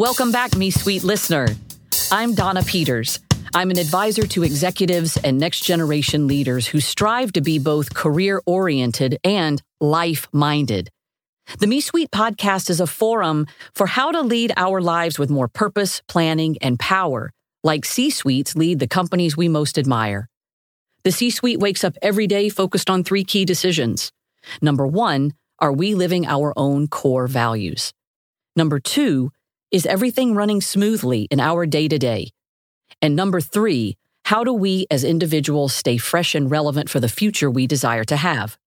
Welcome back, me suite listener. I'm Donna Peters. I'm an advisor to executives and next generation leaders who strive to be both career oriented and life minded. The Me Suite podcast is a forum for how to lead our lives with more purpose, planning, and power, like C suites lead the companies we most admire. The C suite wakes up every day focused on three key decisions. Number one, are we living our own core values? Number two, is everything running smoothly in our day to day? And number three, how do we as individuals stay fresh and relevant for the future we desire to have?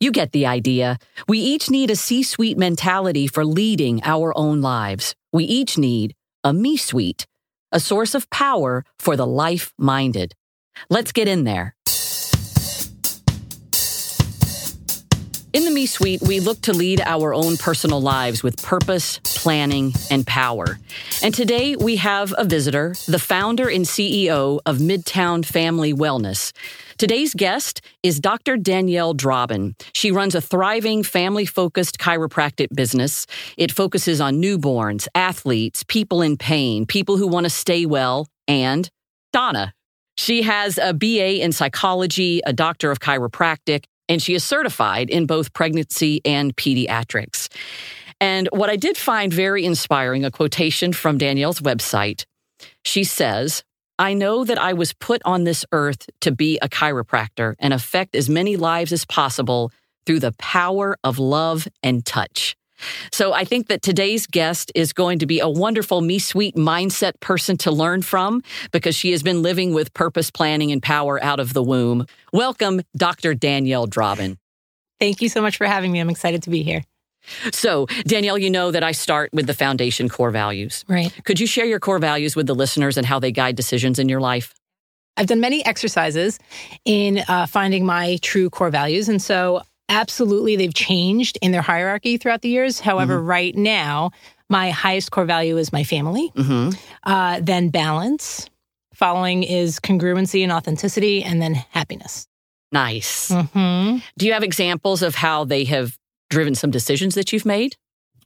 You get the idea. We each need a C suite mentality for leading our own lives. We each need a me suite, a source of power for the life minded. Let's get in there. In the Me Suite, we look to lead our own personal lives with purpose, planning, and power. And today we have a visitor, the founder and CEO of Midtown Family Wellness. Today's guest is Dr. Danielle Drobin. She runs a thriving family focused chiropractic business. It focuses on newborns, athletes, people in pain, people who want to stay well, and Donna. She has a BA in psychology, a doctor of chiropractic, and she is certified in both pregnancy and pediatrics. And what I did find very inspiring, a quotation from Danielle's website. She says, I know that I was put on this earth to be a chiropractor and affect as many lives as possible through the power of love and touch. So I think that today's guest is going to be a wonderful me suite mindset person to learn from because she has been living with purpose planning and power out of the womb. Welcome, Dr. Danielle Drobin. Thank you so much for having me. I'm excited to be here. So, Danielle, you know that I start with the foundation core values. Right. Could you share your core values with the listeners and how they guide decisions in your life? I've done many exercises in uh, finding my true core values. And so absolutely they've changed in their hierarchy throughout the years. However, mm-hmm. right now, my highest core value is my family, mm-hmm. uh, then balance. Following is congruency and authenticity, and then happiness. Nice. Mm-hmm. Do you have examples of how they have driven some decisions that you've made?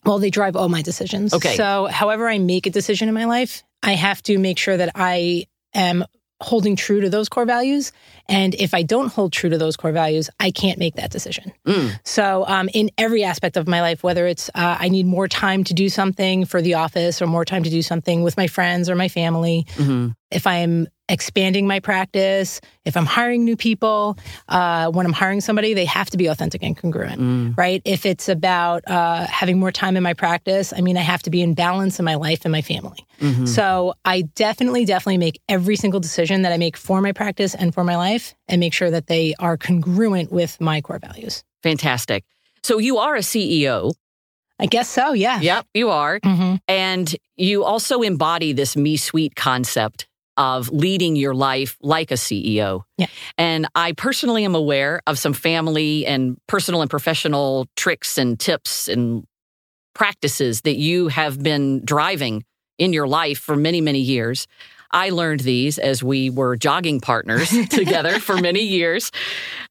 Well, they drive all my decisions. Okay. So, however I make a decision in my life, I have to make sure that I am holding true to those core values. And if I don't hold true to those core values, I can't make that decision. Mm. So, um, in every aspect of my life, whether it's uh, I need more time to do something for the office or more time to do something with my friends or my family, mm-hmm. if I am expanding my practice, if I'm hiring new people, uh, when I'm hiring somebody, they have to be authentic and congruent, mm. right? If it's about uh, having more time in my practice, I mean, I have to be in balance in my life and my family. Mm-hmm. So I definitely, definitely make every single decision that I make for my practice and for my life and make sure that they are congruent with my core values. Fantastic. So you are a CEO. I guess so, yeah. Yep, you are. Mm-hmm. And you also embody this me suite concept of leading your life like a CEO. Yeah. And I personally am aware of some family and personal and professional tricks and tips and practices that you have been driving in your life for many, many years. I learned these as we were jogging partners together for many years.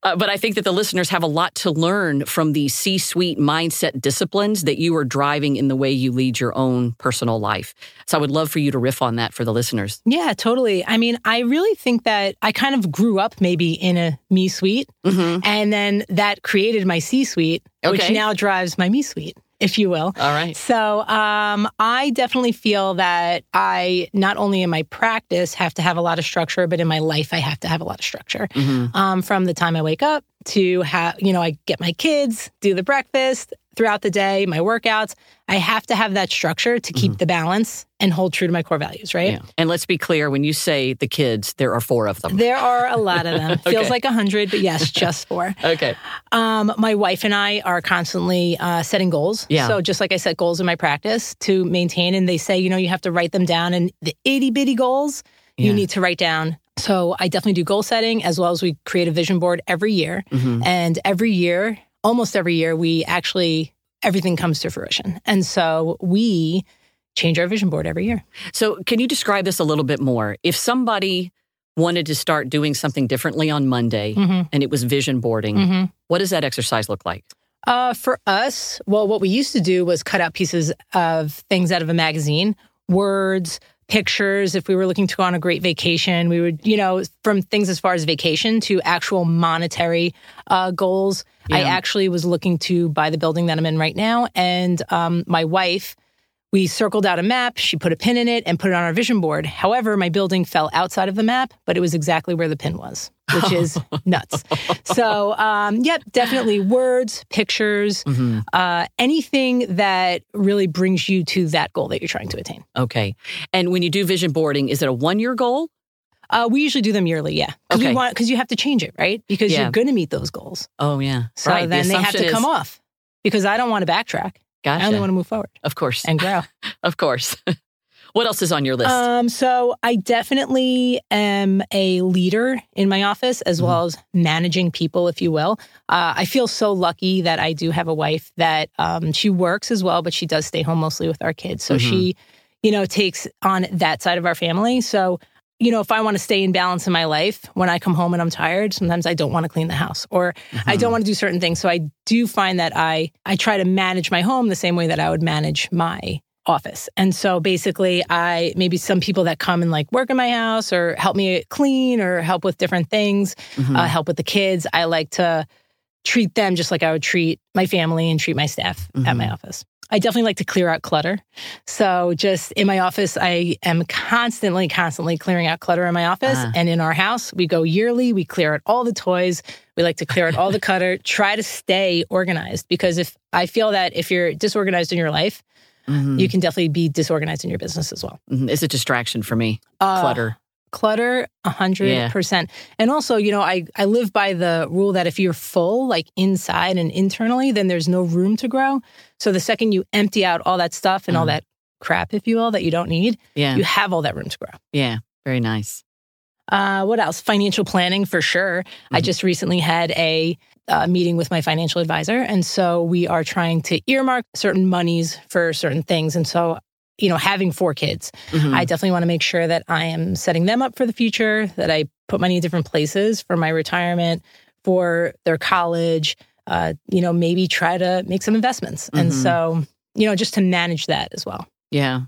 Uh, but I think that the listeners have a lot to learn from these C suite mindset disciplines that you are driving in the way you lead your own personal life. So I would love for you to riff on that for the listeners. Yeah, totally. I mean, I really think that I kind of grew up maybe in a me suite, mm-hmm. and then that created my C suite, okay. which now drives my me suite if you will. All right. So um, I definitely feel that I not only in my practice have to have a lot of structure, but in my life I have to have a lot of structure. Mm-hmm. Um, from the time I wake up to have, you know, I get my kids, do the breakfast throughout the day, my workouts. I have to have that structure to keep mm-hmm. the balance and hold true to my core values, right? Yeah. And let's be clear when you say the kids, there are four of them. There are a lot of them. okay. Feels like a hundred, but yes, just four. okay. Um, my wife and I are constantly uh, setting goals. Yeah. So just like I set goals in my practice to maintain, and they say, you know, you have to write them down, and the itty bitty goals yeah. you need to write down so I definitely do goal setting as well as we create a vision board every year. Mm-hmm. And every year, almost every year, we actually, everything comes to fruition. And so we change our vision board every year. So can you describe this a little bit more? If somebody wanted to start doing something differently on Monday mm-hmm. and it was vision boarding, mm-hmm. what does that exercise look like? Uh, for us, well, what we used to do was cut out pieces of things out of a magazine, words, pictures. If we were looking to go on a great vacation, we would, you know, from things as far as vacation to actual monetary uh, goals. I actually was looking to buy the building that I'm in right now. And um, my wife, we circled out a map. She put a pin in it and put it on our vision board. However, my building fell outside of the map, but it was exactly where the pin was, which is nuts. So, um, yep, definitely words, pictures, Mhm. uh, anything that really brings you to that goal that you're trying to attain. Okay. And when you do vision boarding, is it a one year goal? Uh, we usually do them yearly, yeah, because Okay. we want because you have to change it, right? Because Yeah. you're going to meet those goals, Oh, yeah. so right. The then they have to assumption come is- off. Because I don't want to backtrack. Gotcha. I only want to move forward of course. and grow. of course. what else is on your list? Um, so I definitely am a leader in my office as Mm-hmm. well as managing people, if you will. Uh, I feel so lucky that I do have a wife that um, she works as well, but she does stay home mostly with our kids. So Mhm. she, you know, takes on that side of our family. So, you know, if I want to stay in balance in my life, when I come home and I'm tired, sometimes I don't want to clean the house or I Mhm. don't want to do certain things. So I do find that I I try to manage my home the same way that I would manage my office. And so basically I maybe some people that come and like work in my house or help me clean or help with different things, Mhm. uh, help with the kids, I like to treat them just like I would treat my family and treat my staff at my Mhm. office. I definitely like to clear out clutter. So just in my office, I am constantly, constantly clearing out clutter in my office. Ah. And in our house, we go yearly. We clear out all the toys. We like to clear out all the clutter. Try to stay organized because if I feel that if you're disorganized in your life, Mhm. you can definitely be disorganized in your business as well. Mhm. It's a distraction for me. Uh, Clutter. Clutter a hundred percent and also you know i i live by the rule that if you're full like inside and internally then there's no room to grow so the second you empty out all that stuff and all Mhm. that crap if you will that you don't need Yeah. you have all that room to grow Yeah. Very nice. uh, what else financial planning for sure i Mhm. just recently had a uh, meeting with my financial advisor and so we are trying to earmark certain monies for certain things and so you know having four kids Mhm. I definitely want to make sure that I am setting them up for the future, that I put money in different places for my retirement, for their college, uh, you know, maybe try to make some investments. And Mhm. so, you know, just to manage that as well. yeah.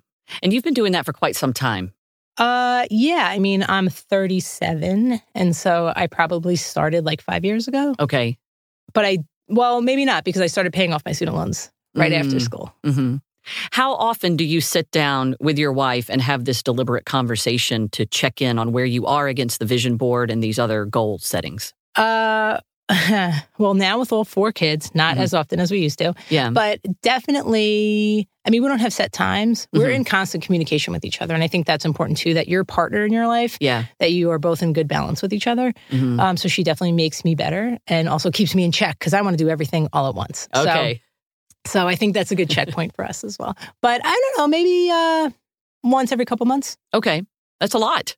And you've been doing that for quite some time. Uh, yeah, I mean, I'm 37. And so I probably started like five years ago, Okay. but I, well, maybe not because I started paying off my student loans right after Mm. school. hmm How often do you sit down with your wife and have this deliberate conversation to check in on where you are against the vision board and these other goal settings? Uh, well, now with all four kids, not Mhm. as often as we used to. Yeah. but definitely i mean we don't have set times we're Mhm. in constant communication with each other and i think that's important too that your partner in your life yeah. that you are both in good balance with each other Mhm. um, so she definitely makes me better and also keeps me in check because i want to do everything all at once So- Okay. So, i think that's a good checkpoint for us as well but i don't know maybe uh, once every couple months Okay. That's a lot.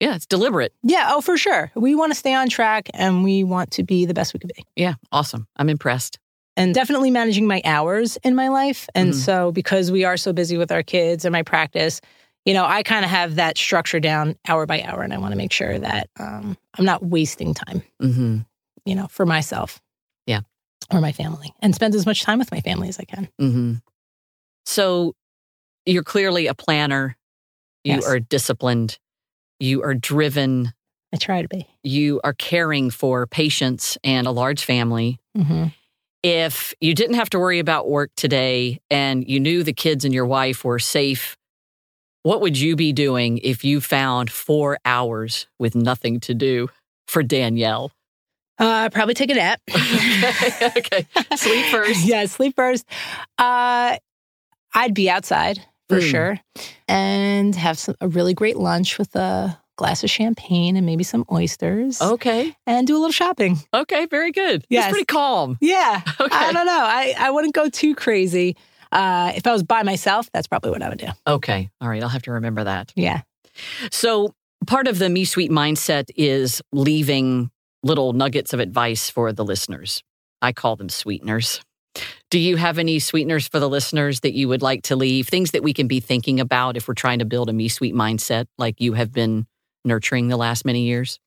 Yeah. It's deliberate. yeah oh for sure we want to stay on track and we want to be the best we could be Yeah. Awesome. I'm impressed. and definitely managing my hours in my life. And Mhm. so, because we are so busy with our kids and my practice, you know, I kind of have that structure down hour by hour, and I want to make sure that um, I'm not wasting time, hmm you know, for myself. Or my family, and spend as much time with my family as I can. hmm So you're clearly a planner. You Yes. are disciplined. You are driven. I try to be. You are caring for patients and a large family. hmm If you didn't have to worry about work today and you knew the kids and your wife were safe, what would you be doing if you found four hours with nothing to do for Danielle? Uh, probably take a nap. okay. okay. Sleep first. yeah, sleep first. Uh, I'd be outside for Mm. sure, and have some, a really great lunch with a glass of champagne and maybe some oysters. Okay. and do a little shopping. Okay. Very good. It's Yes. pretty calm. Yeah. Okay. I don't know. I, I wouldn't go too crazy. Uh, if I was by myself, that's probably what I would do. Okay. All right. I'll have to remember that. Yeah. So, part of the Me Suite mindset is leaving little nuggets of advice for the listeners. I call them sweeteners. Do you have any sweeteners for the listeners that you would like to leave? Things that we can be thinking about if we're trying to build a Me Suite mindset like you have been nurturing the last many years?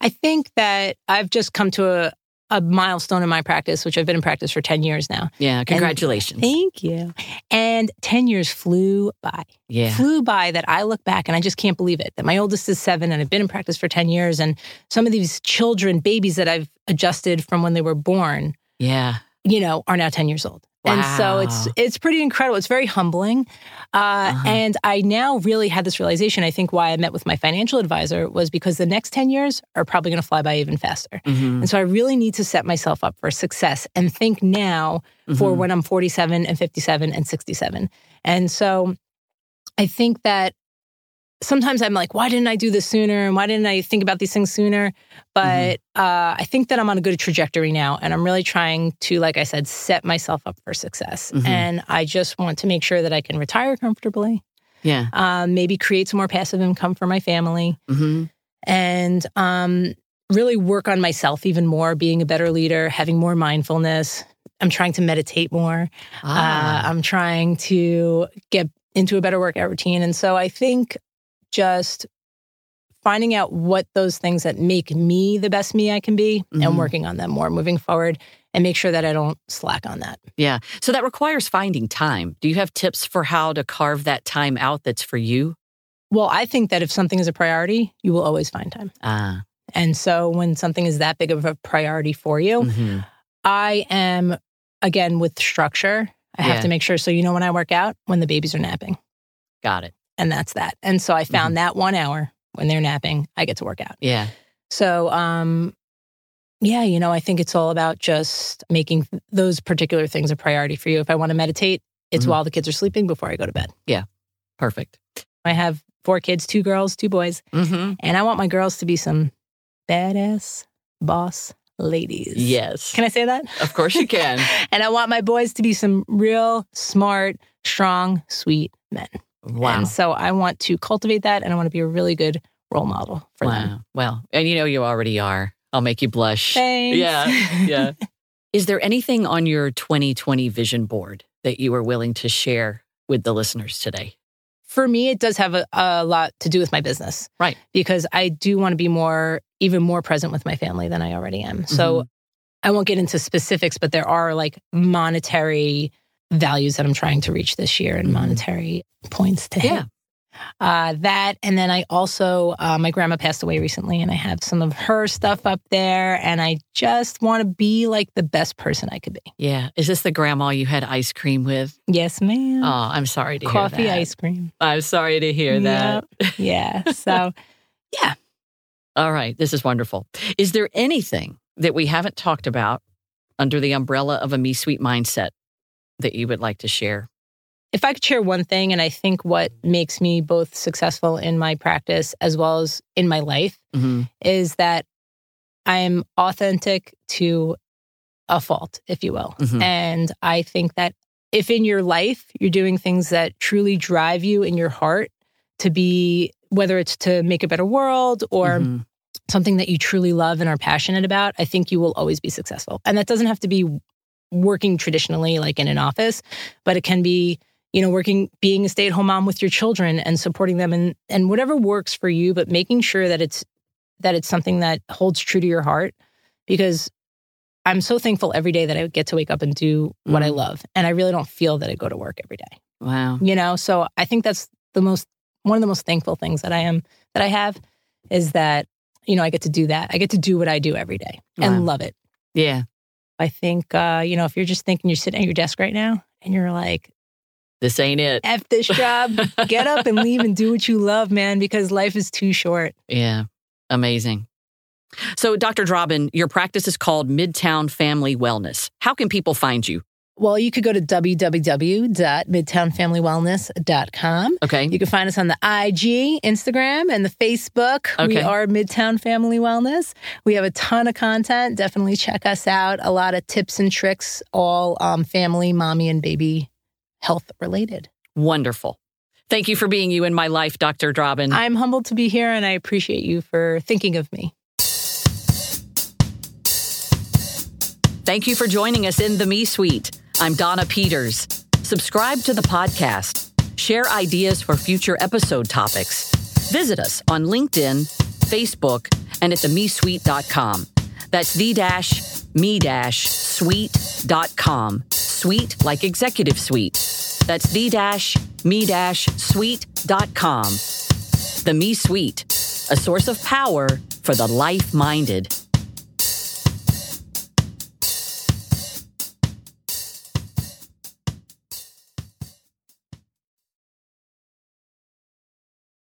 I think that I've just come to a, a milestone in my practice, which I've been in practice for 10 years now. Yeah, congratulations. And thank you. And 10 years flew by. Yeah. Flew by that I look back and I just can't believe it. That my oldest is seven and I've been in practice for 10 years. And some of these children, babies that I've adjusted from when they were born, yeah. you know, are now 10 years old. And so it's it's pretty incredible. It's very humbling. Uh, Uh-huh. And I now really had this realization. I think why I met with my financial advisor was because the next 10 years are probably going to fly by even faster. Mhm. And so I really need to set myself up for success and think now for Mhm. when I'm 47 and 57 and 67. And so I think that sometimes I'm like, why didn't I do this sooner? And why didn't I think about these things sooner? But uh, I think that I'm on a good trajectory now. And I'm really trying to, like I said, set myself up for success. Mhm. And I just want to make sure that I can retire comfortably, Yeah. um, maybe create some more passive income for my family hmm and um, really work on myself even more, being a better leader, having more mindfulness. I'm trying to meditate more. Ah. Uh, I'm trying to get into a better workout routine. And so I think just finding out what those things that make me the best me I can be Mhm. and working on them more moving forward and make sure that I don't slack on that. yeah. So that requires finding time. Do you have tips for how to carve that time out that's for you? Well, I think that if something is a priority, you will always find time. Ah. And so when something is that big of a priority for you, mhm. I am again with structure. I have to make sure. So, you know, when I work out, when the babies are napping, Got it. And that's that. And so I found that one hour when they're napping, I get to work out. Yeah. So, um, yeah, you know, I think it's all about just making those particular things a priority for you. If I want to meditate, it's Mhm. while the kids are sleeping before I go to bed. Yeah. Perfect. I have four kids, two girls, two boys, hmm and I want my girls to be some badass boss ladies. Yes. Can I say that? of course you can. and I want my boys to be some real smart, strong, sweet men. Wow. And so I want to cultivate that and I want to be a really good role model for them. Well, and you know you already are. I'll make you blush. Thanks. Yeah. Yeah. Is there anything on your 2020 vision board that you are willing to share with the listeners today? for me, it does have a, a lot to do with my business. Right. Because I do want to be more, even more present with my family than I already am. So Mm-hmm. I won't get into specifics, but there are like monetary values that I'm trying to reach this year and Mhm. monetary points to hit. Yeah. Uh, that and then I also uh, my grandma passed away recently, and I have some of her stuff up there, and I just want to be like the best person I could be. Yeah. Is this the grandma you had ice cream with? Yes, ma'am. Oh, I'm sorry to Coffee, hear that. ice cream. I'm sorry to hear that. Yeah. So yeah. All right. This is wonderful. Is there anything that we haven't talked about under the umbrella of a Me Suite mindset that you would like to share? if I could share one thing, and I think what makes me both successful in my practice as well as in my life hmm is that I'm authentic to a fault, if you will. Mhm. And I think that if in your life you're doing things that truly drive you in your heart to be, whether it's to make a better world or Mhm. something that you truly love and are passionate about, I think you will always be successful. And that doesn't have to be working traditionally like in an office, but it can be, you know, working being a stay-at-home mom with your children and supporting them and and whatever works for you, but making sure that it's that it's something that holds true to your heart because I'm so thankful every day that I get to wake up and do what I Mm. love. And I really don't feel that I go to work every day. Wow. You know, so I think that's the most one of the most thankful things that I am that I have is that you know I get to do that. I get to do what I do every day and love it. Yeah. I think uh, you know if you're just thinking you're sitting at your desk right now and you're like, This ain't it. "F this job, get up and leave and do what you love, man," because life is too short. Yeah. Amazing. So, Dr. Drobin, your practice is called Midtown Family Wellness. How can people find you? Well, you could go to www.midtownfamilywellness.com. Okay. You can find us on the IG, Instagram, and the Facebook. We are Midtown Family Wellness. We have a ton of content. Definitely check us out. A lot of tips and tricks, all um, family, mommy, and baby health related. Wonderful. Thank you for being you in my life, Dr. Drobin. I'm humbled to be here, and I appreciate you for thinking of me. Thank you for joining us in the Me Suite. I'm Donna Peters. Subscribe to the podcast. Share ideas for future episode topics. Visit us on LinkedIn, Facebook, and at themesuite.com. That's the dash me dash suite.com. Suite like executive suite. That's the dash me dash suite.com. The Me Suite, a source of power for the life minded.